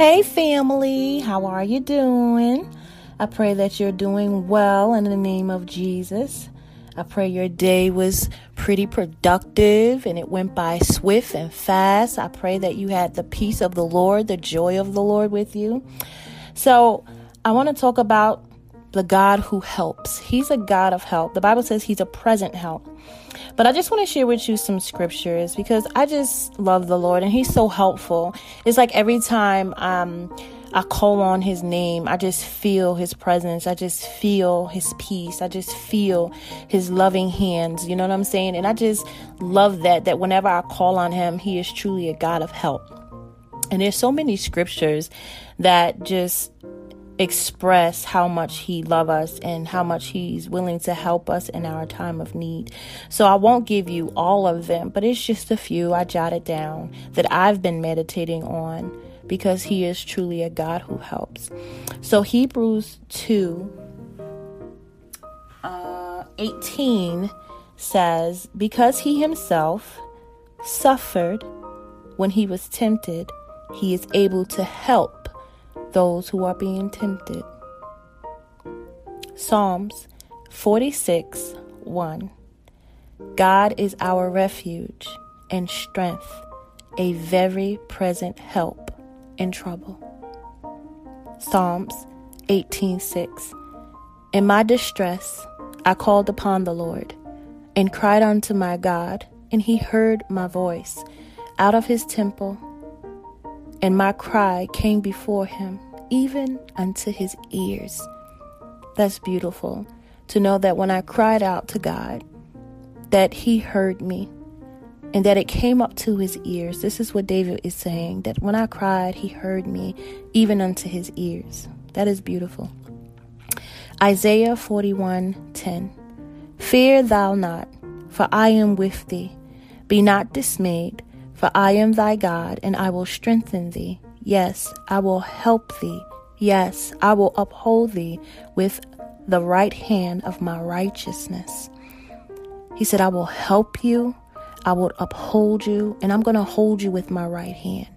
Hey, family, how are you doing? I pray that you're doing well in the name of Jesus. I pray your day was pretty productive and it went by swift and fast. I pray that you had the peace of the Lord, the joy of the Lord with you. So, I want to talk about the God who helps. He's a God of help. The Bible says he's a present help. But I just want to share with you some scriptures because I just love the Lord and he's so helpful. It's like every time um, I call on his name, I just feel his presence. I just feel his peace. I just feel his loving hands. You know what I'm saying? And I just love that, that whenever I call on him, he is truly a God of help. And there's so many scriptures that just express how much he loves us and how much he's willing to help us in our time of need. So I won't give you all of them, but it's just a few I jotted down that I've been meditating on because he is truly a God who helps. So Hebrews 2 uh, 18 says, Because he himself suffered when he was tempted, he is able to help those who are being tempted. Psalms 46 1 God is our refuge and strength, a very present help in trouble. Psalms 18:6 In my distress I called upon the Lord and cried unto my God, and he heard my voice out of his temple and my cry came before him, even unto his ears. That's beautiful to know that when I cried out to God, that he heard me and that it came up to his ears. This is what David is saying that when I cried, he heard me, even unto his ears. That is beautiful. Isaiah 41:10 Fear thou not, for I am with thee. Be not dismayed, for I am thy God, and I will strengthen thee. Yes, I will help thee. Yes, I will uphold thee with the right hand of my righteousness. He said, I will help you, I will uphold you, and I'm going to hold you with my right hand.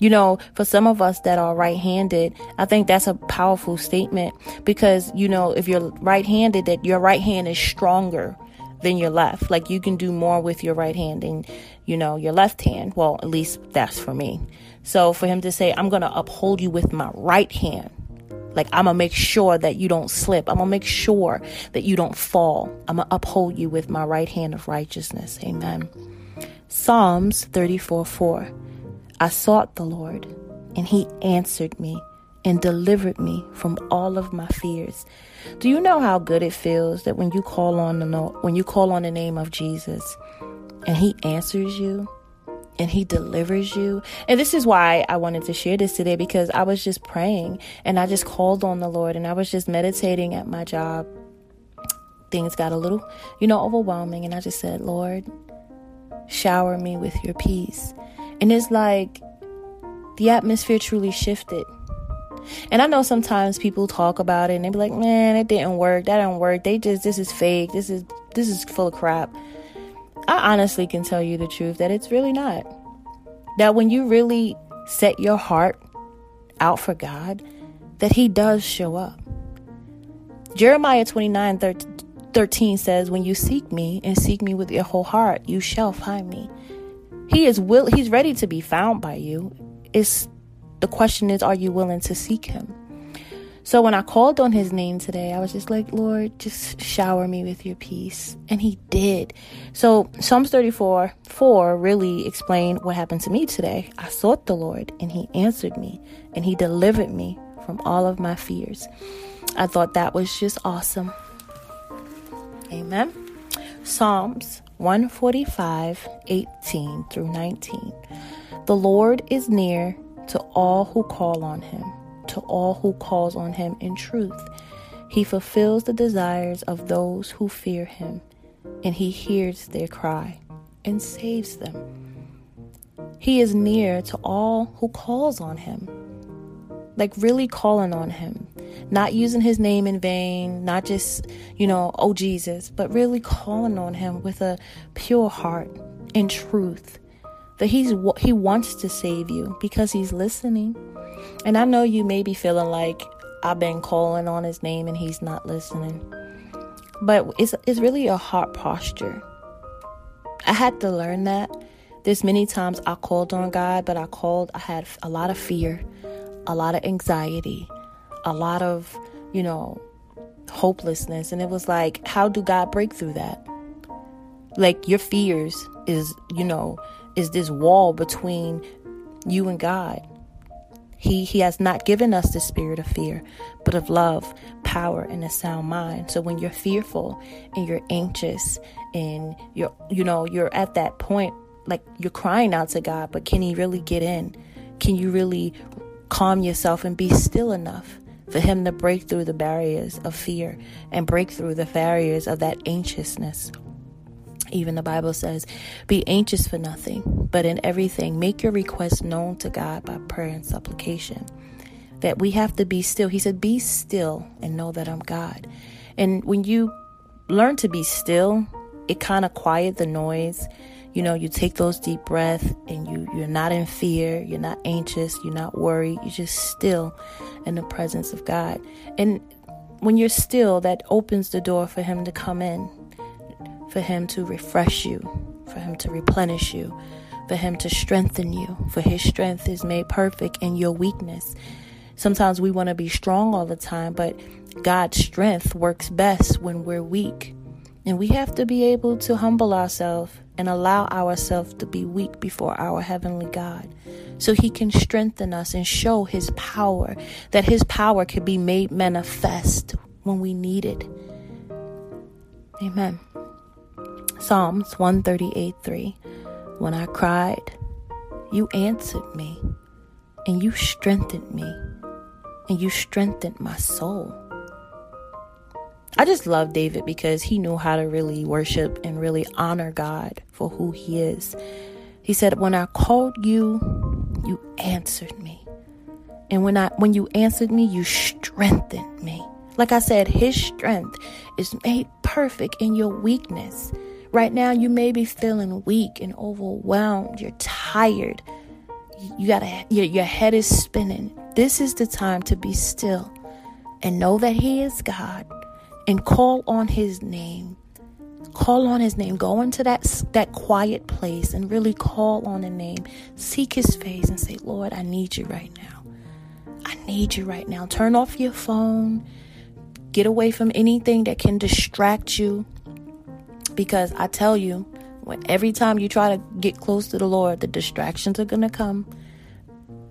You know, for some of us that are right handed, I think that's a powerful statement because, you know, if you're right handed, that your right hand is stronger than your left. Like you can do more with your right hand than, you know, your left hand. Well, at least that's for me. So for him to say, I'm going to uphold you with my right hand. Like I'm going to make sure that you don't slip. I'm going to make sure that you don't fall. I'm going to uphold you with my right hand of righteousness. Amen. Psalms 34 4. I sought the Lord, and he answered me and delivered me from all of my fears. Do you know how good it feels that when you call on the when you call on the name of Jesus and he answers you and he delivers you? And this is why I wanted to share this today because I was just praying and I just called on the Lord and I was just meditating at my job. Things got a little, you know, overwhelming and I just said, "Lord, shower me with your peace." And it's like the atmosphere truly shifted and I know sometimes people talk about it and they be like, man, it didn't work. That didn't work. They just, this is fake. This is, this is full of crap. I honestly can tell you the truth that it's really not. That when you really set your heart out for God, that He does show up. Jeremiah 29 13 says, When you seek me and seek me with your whole heart, you shall find me. He is will he's ready to be found by you. It's the question is, are you willing to seek Him? So when I called on His name today, I was just like, Lord, just shower me with your peace. And He did. So Psalms 34 4 really explained what happened to me today. I sought the Lord, and He answered me, and He delivered me from all of my fears. I thought that was just awesome. Amen. Psalms 145 18 through 19. The Lord is near to all who call on him, to all who calls on him in truth. He fulfills the desires of those who fear him, and he hears their cry and saves them. He is near to all who calls on him. Like really calling on him, not using his name in vain, not just, you know, oh Jesus, but really calling on him with a pure heart and truth that he's he wants to save you because he's listening. And I know you may be feeling like I've been calling on his name and he's not listening. But it's it's really a heart posture. I had to learn that. There's many times I called on God, but I called I had a lot of fear, a lot of anxiety, a lot of, you know, hopelessness and it was like how do God break through that? Like your fears is, you know, is this wall between you and God. He, he has not given us the spirit of fear, but of love, power, and a sound mind. So when you're fearful and you're anxious and you're, you know, you're at that point, like you're crying out to God, but can He really get in? Can you really calm yourself and be still enough for Him to break through the barriers of fear and break through the barriers of that anxiousness? Even the Bible says, Be anxious for nothing, but in everything, make your requests known to God by prayer and supplication. That we have to be still. He said, Be still and know that I'm God. And when you learn to be still, it kind of quiet the noise. You know, you take those deep breaths and you, you're not in fear, you're not anxious, you're not worried, you're just still in the presence of God. And when you're still, that opens the door for Him to come in for Him to refresh you, for Him to replenish you, for Him to strengthen you. For His strength is made perfect in your weakness. Sometimes we want to be strong all the time, but God's strength works best when we're weak. And we have to be able to humble ourselves and allow ourselves to be weak before our Heavenly God so He can strengthen us and show His power, that His power can be made manifest when we need it. Amen. Psalms 138 3. When I cried, you answered me, and you strengthened me, and you strengthened my soul. I just love David because he knew how to really worship and really honor God for who he is. He said, When I called you, you answered me. And when I when you answered me, you strengthened me. Like I said, his strength is made perfect in your weakness. Right now, you may be feeling weak and overwhelmed. You're tired. You gotta, your, your head is spinning. This is the time to be still and know that He is God and call on His name. Call on His name. Go into that, that quiet place and really call on the name. Seek His face and say, Lord, I need you right now. I need you right now. Turn off your phone. Get away from anything that can distract you. Because I tell you, when every time you try to get close to the Lord, the distractions are going to come.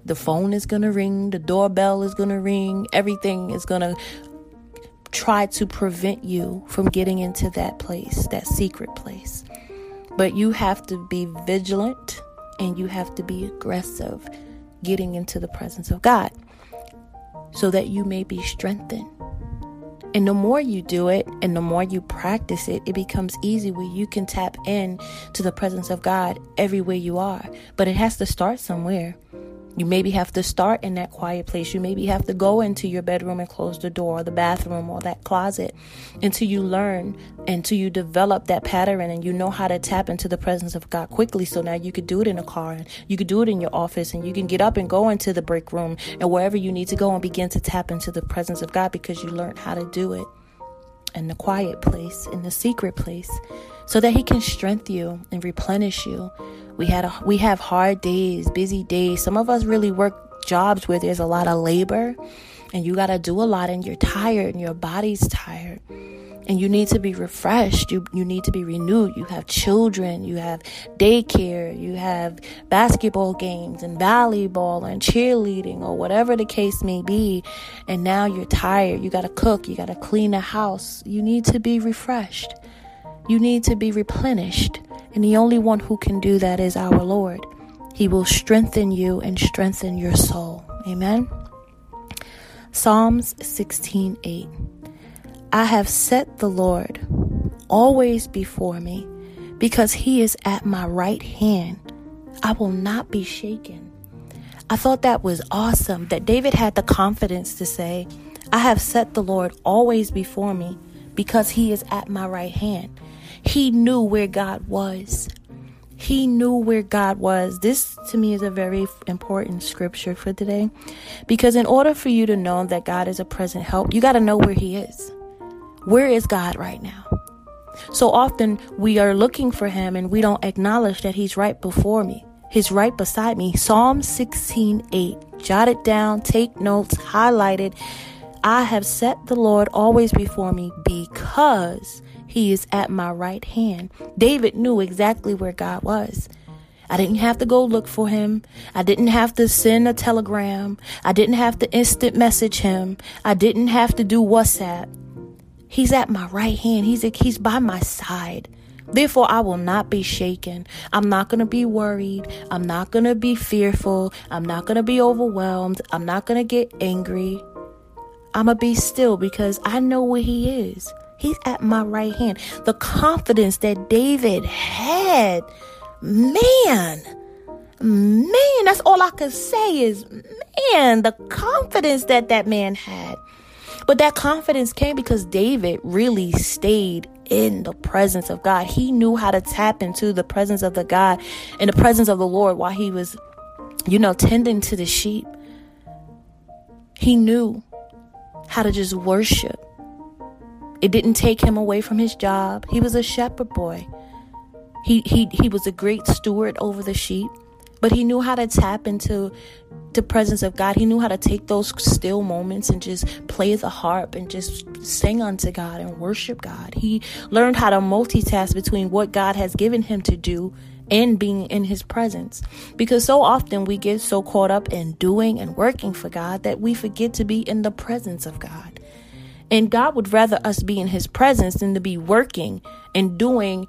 The phone is going to ring, the doorbell is going to ring, everything is going to try to prevent you from getting into that place, that secret place. But you have to be vigilant and you have to be aggressive getting into the presence of God so that you may be strengthened and the more you do it and the more you practice it, it becomes easy where you can tap in to the presence of God everywhere you are. But it has to start somewhere. You maybe have to start in that quiet place. You maybe have to go into your bedroom and close the door, or the bathroom, or that closet until you learn, until you develop that pattern and you know how to tap into the presence of God quickly. So now you could do it in a car and you could do it in your office and you can get up and go into the break room and wherever you need to go and begin to tap into the presence of God because you learned how to do it in the quiet place, in the secret place, so that He can strengthen you and replenish you we had a, we have hard days, busy days. Some of us really work jobs where there's a lot of labor and you got to do a lot and you're tired and your body's tired. And you need to be refreshed. You you need to be renewed. You have children you have daycare you have basketball games and volleyball and cheerleading or whatever the case may be. And now you're tired. You got to cook. You got to clean the house. You need to be refreshed you need to be replenished and the only one who can do that is our Lord. He will strengthen you and strengthen your soul. Amen. Psalms 16:8 I have set the Lord always before me because he is at my right hand. I will not be shaken. I thought that was awesome that David had the confidence to say, I have set the Lord always before me because he is at my right hand. He knew where God was. He knew where God was. This to me is a very important scripture for today because in order for you to know that God is a present help, you got to know where He is. Where is God right now? So often we are looking for Him and we don't acknowledge that He's right before me. He's right beside me. Psalm 16 8. Jot it down, take notes, highlight it. I have set the Lord always before me because he is at my right hand. David knew exactly where God was. I didn't have to go look for him. I didn't have to send a telegram. I didn't have to instant message him. I didn't have to do WhatsApp. He's at my right hand. He's he's by my side. Therefore, I will not be shaken. I'm not going to be worried. I'm not going to be fearful. I'm not going to be overwhelmed. I'm not going to get angry. I'm going to be still because I know where He is. He's at my right hand. The confidence that David had, man, man, that's all I can say is, man, the confidence that that man had. But that confidence came because David really stayed in the presence of God. He knew how to tap into the presence of the God and the presence of the Lord while he was, you know, tending to the sheep. He knew how to just worship it didn't take him away from his job. He was a shepherd boy. He he he was a great steward over the sheep, but he knew how to tap into the presence of God. He knew how to take those still moments and just play the harp and just sing unto God and worship God. He learned how to multitask between what God has given him to do and being in his presence. Because so often we get so caught up in doing and working for God that we forget to be in the presence of God. And God would rather us be in His presence than to be working and doing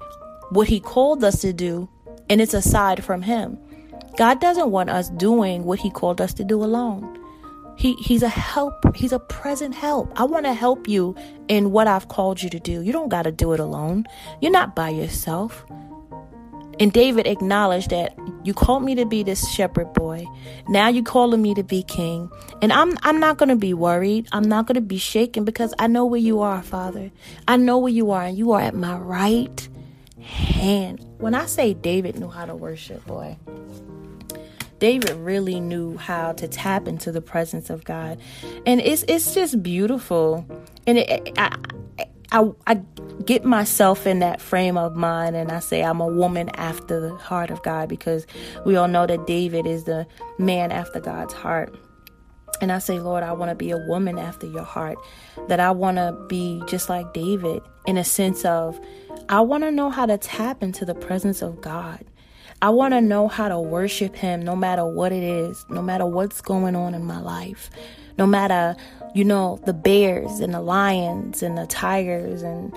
what He called us to do, and it's aside from Him. God doesn't want us doing what He called us to do alone. He, he's a help. He's a present help. I want to help you in what I've called you to do. You don't got to do it alone. You're not by yourself. And David acknowledged that you called me to be this shepherd boy. Now you're calling me to be king. And I'm I'm not gonna be worried. I'm not gonna be shaken because I know where you are, Father. I know where you are, and you are at my right hand. When I say David knew how to worship, boy. David really knew how to tap into the presence of God. And it's it's just beautiful. And it, I, I, I get myself in that frame of mind and I say I'm a woman after the heart of God because we all know that David is the man after God's heart. And I say, Lord, I want to be a woman after your heart. That I want to be just like David in a sense of I want to know how to tap into the presence of God. I want to know how to worship Him no matter what it is, no matter what's going on in my life, no matter you know, the bears and the lions and the tigers and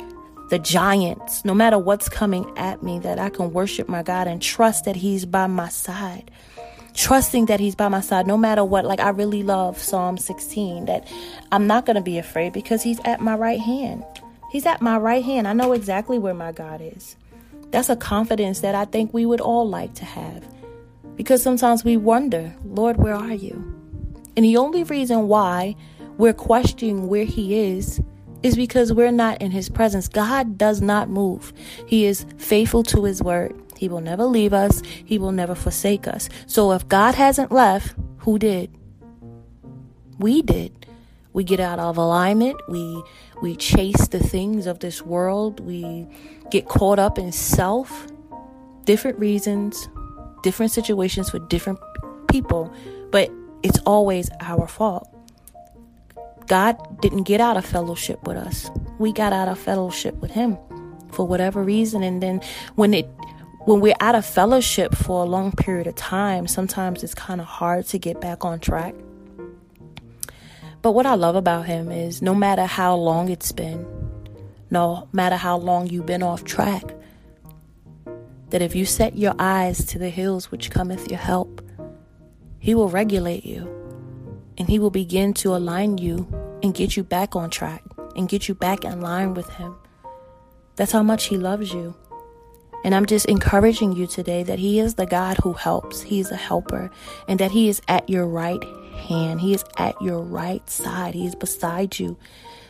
the giants, no matter what's coming at me, that I can worship my God and trust that He's by my side. Trusting that He's by my side no matter what. Like, I really love Psalm 16 that I'm not going to be afraid because He's at my right hand. He's at my right hand. I know exactly where my God is. That's a confidence that I think we would all like to have. Because sometimes we wonder, Lord, where are you? And the only reason why we're questioning where He is is because we're not in His presence. God does not move, He is faithful to His word. He will never leave us, He will never forsake us. So if God hasn't left, who did? We did. We get out of alignment. We we chase the things of this world. We get caught up in self. Different reasons, different situations with different people, but it's always our fault. God didn't get out of fellowship with us. We got out of fellowship with him for whatever reason and then when it when we're out of fellowship for a long period of time, sometimes it's kind of hard to get back on track. But what I love about him is no matter how long it's been, no matter how long you've been off track, that if you set your eyes to the hills which cometh your help, he will regulate you and He will begin to align you and get you back on track and get you back in line with Him. That's how much He loves you. And I'm just encouraging you today that He is the God who helps. He is a helper and that He is at your right hand. He is at your right side. He is beside you.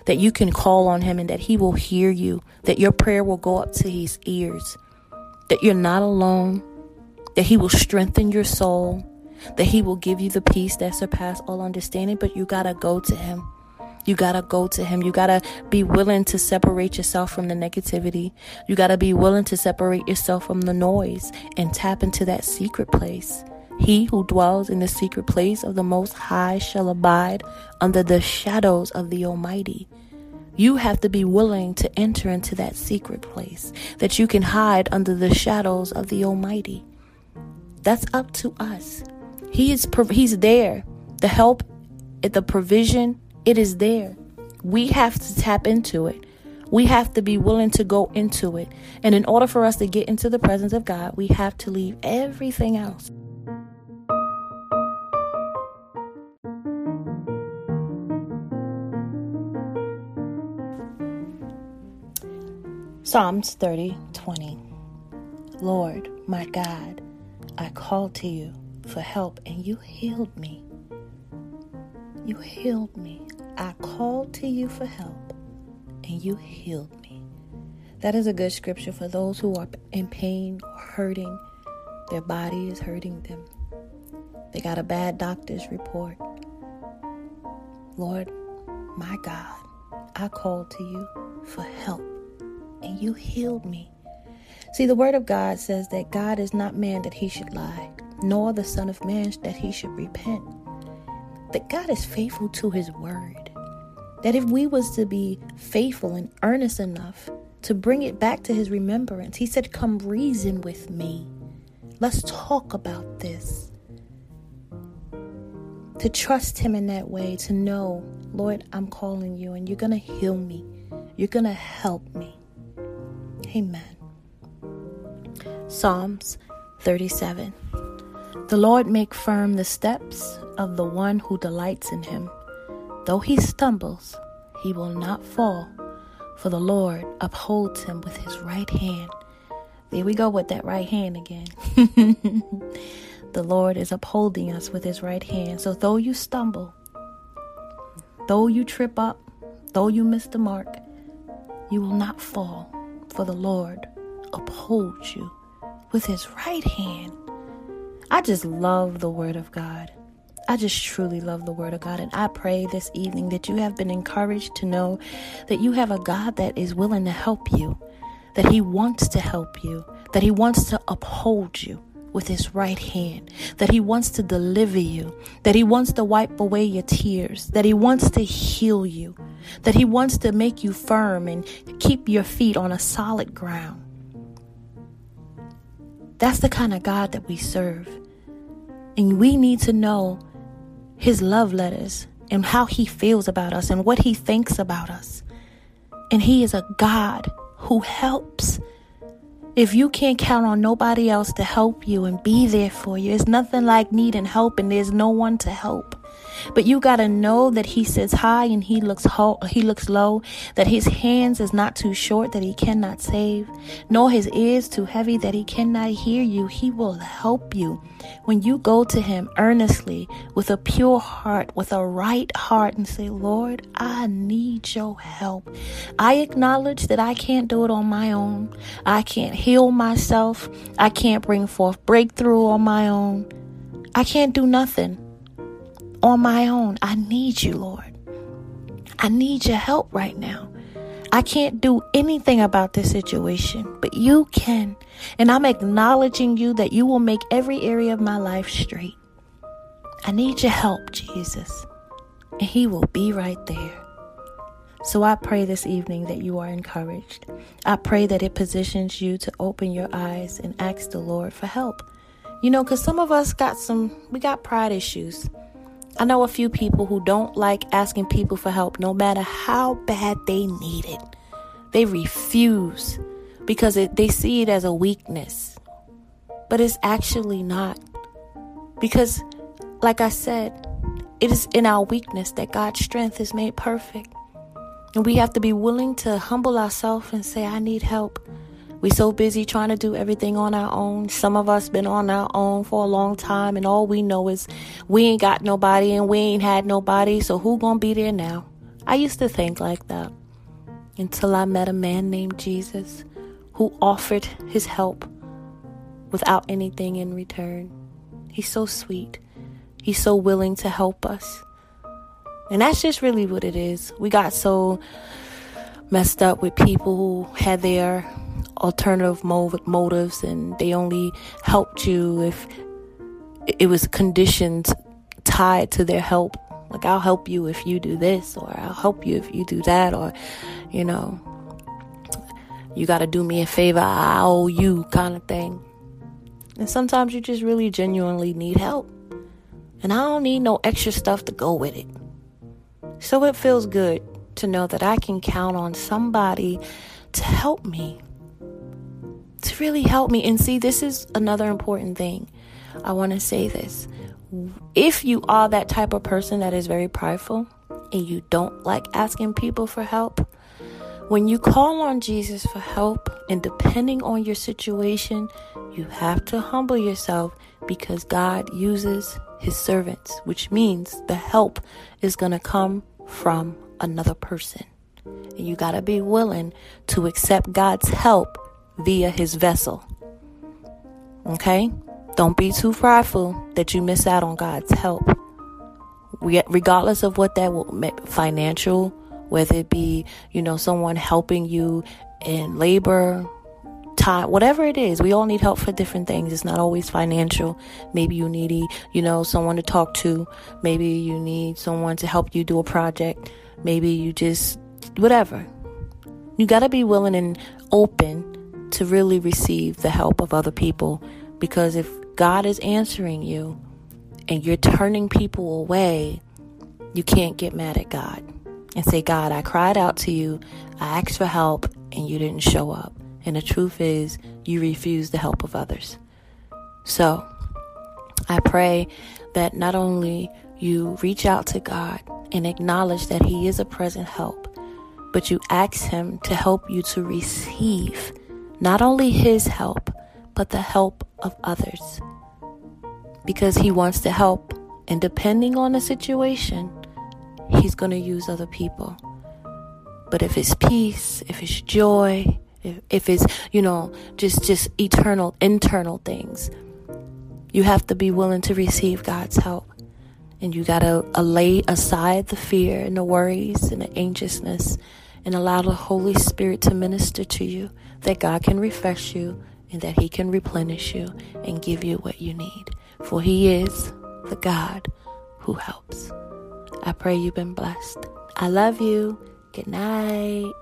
That you can call on Him and that He will hear you. That your prayer will go up to His ears. That you're not alone. that He will strengthen your soul, that He will give you the peace that surpasses all understanding, but you got to go to Him. You got to go to Him. You got to be willing to separate yourself from the negativity. You got to be willing to separate yourself from the noise and tap into that secret place. He who dwells in the secret place of the Most High shall abide under the shadows of the Almighty. You have to be willing to enter into that secret place that you can hide under the shadows of the Almighty. That's up to us. He is he's there. The help, the provision, it is there. We have to tap into it. We have to be willing to go into it. And in order for us to get into the presence of God, we have to leave everything else. Psalms 30 20. Lord, my God, I call to you for help and you healed me. You healed me. I called to you for help and you healed me. That is a good scripture for those who are in pain or hurting. Their body is hurting them. They got a bad doctor's report. Lord, my God, I called to you for help and you healed me. See, the word of God says that God is not man that he should lie, nor the Son of Man that he should repent. That God is faithful to his word. That if we was to be faithful and earnest enough to bring it back to his remembrance, he said, Come reason with me. Let's talk about this. To trust him in that way, to know, Lord, I'm calling you and you're going to heal me. You're going to help me. Amen. Psalms 37 The Lord make firm the steps of the one who delights in him. Though he stumbles, he will not fall, for the Lord upholds him with his right hand. There we go with that right hand again. the Lord is upholding us with his right hand. So though you stumble, though you trip up, though you miss the mark, you will not fall for the Lord upholds you with his right hand. I just love the word of God. I just truly love the word of God. And I pray this evening that you have been encouraged to know that you have a God that is willing to help you, that he wants to help you, that he wants to uphold you with his right hand, that he wants to deliver you, that he wants to wipe away your tears, that he wants to heal you, that he wants to make you firm and keep your feet on a solid ground. That's the kind of God that we serve. And we need to know his love letters and how he feels about us and what he thinks about us. And he is a God who helps. If you can't count on nobody else to help you and be there for you, it's nothing like needing help and there's no one to help. But you got to know that he sits high and he looks ho- he looks low, that his hands is not too short that he cannot save, nor his ears too heavy that he cannot hear you. He will help you. When you go to him earnestly with a pure heart, with a right heart and say, "Lord, I need your help." I acknowledge that I can't do it on my own. I can't heal myself. I can't bring forth breakthrough on my own. I can't do nothing on my own. I need you, Lord. I need your help right now. I can't do anything about this situation, but you can. And I'm acknowledging you that you will make every area of my life straight. I need your help, Jesus. And He will be right there. So I pray this evening that you are encouraged. I pray that it positions you to open your eyes and ask the Lord for help. You know, because some of us got some, we got pride issues. I know a few people who don't like asking people for help no matter how bad they need it. They refuse because it, they see it as a weakness. But it's actually not. Because, like I said, it is in our weakness that God's strength is made perfect. And we have to be willing to humble ourselves and say, I need help. We so busy trying to do everything on our own. Some of us been on our own for a long time and all we know is we ain't got nobody and we ain't had nobody, so who gonna be there now? I used to think like that until I met a man named Jesus who offered his help without anything in return. He's so sweet. He's so willing to help us. And that's just really what it is. We got so messed up with people who had their alternative motives and they only helped you if it was conditions tied to their help. Like, I'll help you if you do this, or I'll help you if you do that, or, you know, you got to do me a favor, I owe you kind of thing. And sometimes you just really genuinely need help. And I don't need no extra stuff to go with it. So it feels good to know that I can count on somebody to help me. To really help me. And see, this is another important thing. I want to say this. If you are that type of person that is very prideful and you don't like asking people for help, when you call on Jesus for help and depending on your situation, you have to humble yourself because God uses his servants, which means the help is going to come from another person. And you got to be willing to accept God's help via his vessel. Okay? Don't be too prideful that you miss out on God's help. We, regardless of what that will make financial, whether it be, you know, someone helping you in labor, time, whatever it is. We all need help for different things. It's not always financial. Maybe you need, you know, someone to talk to. Maybe you need someone to help you do a project. Maybe you just, whatever. You got to be willing and open to really receive the help of other people because if God is answering you and you're turning people away, you can't get mad at God and say, God, I cried out to you, I asked for help, and you didn't show up. And the truth is, you refuse the help of others. So, I pray that not only you reach out to God and acknowledge that He is a present help, but you ask Him to help you to receive not only His help, but the help of others. Because He wants to help, and depending on the situation, He's going to use other people. But if it's peace, if it's joy, if, if it's you know just just eternal internal things you have to be willing to receive god's help and you got to uh, lay aside the fear and the worries and the anxiousness and allow the holy spirit to minister to you that god can refresh you and that he can replenish you and give you what you need. For he is the god who helps. I pray you've been blessed. I love you. Good night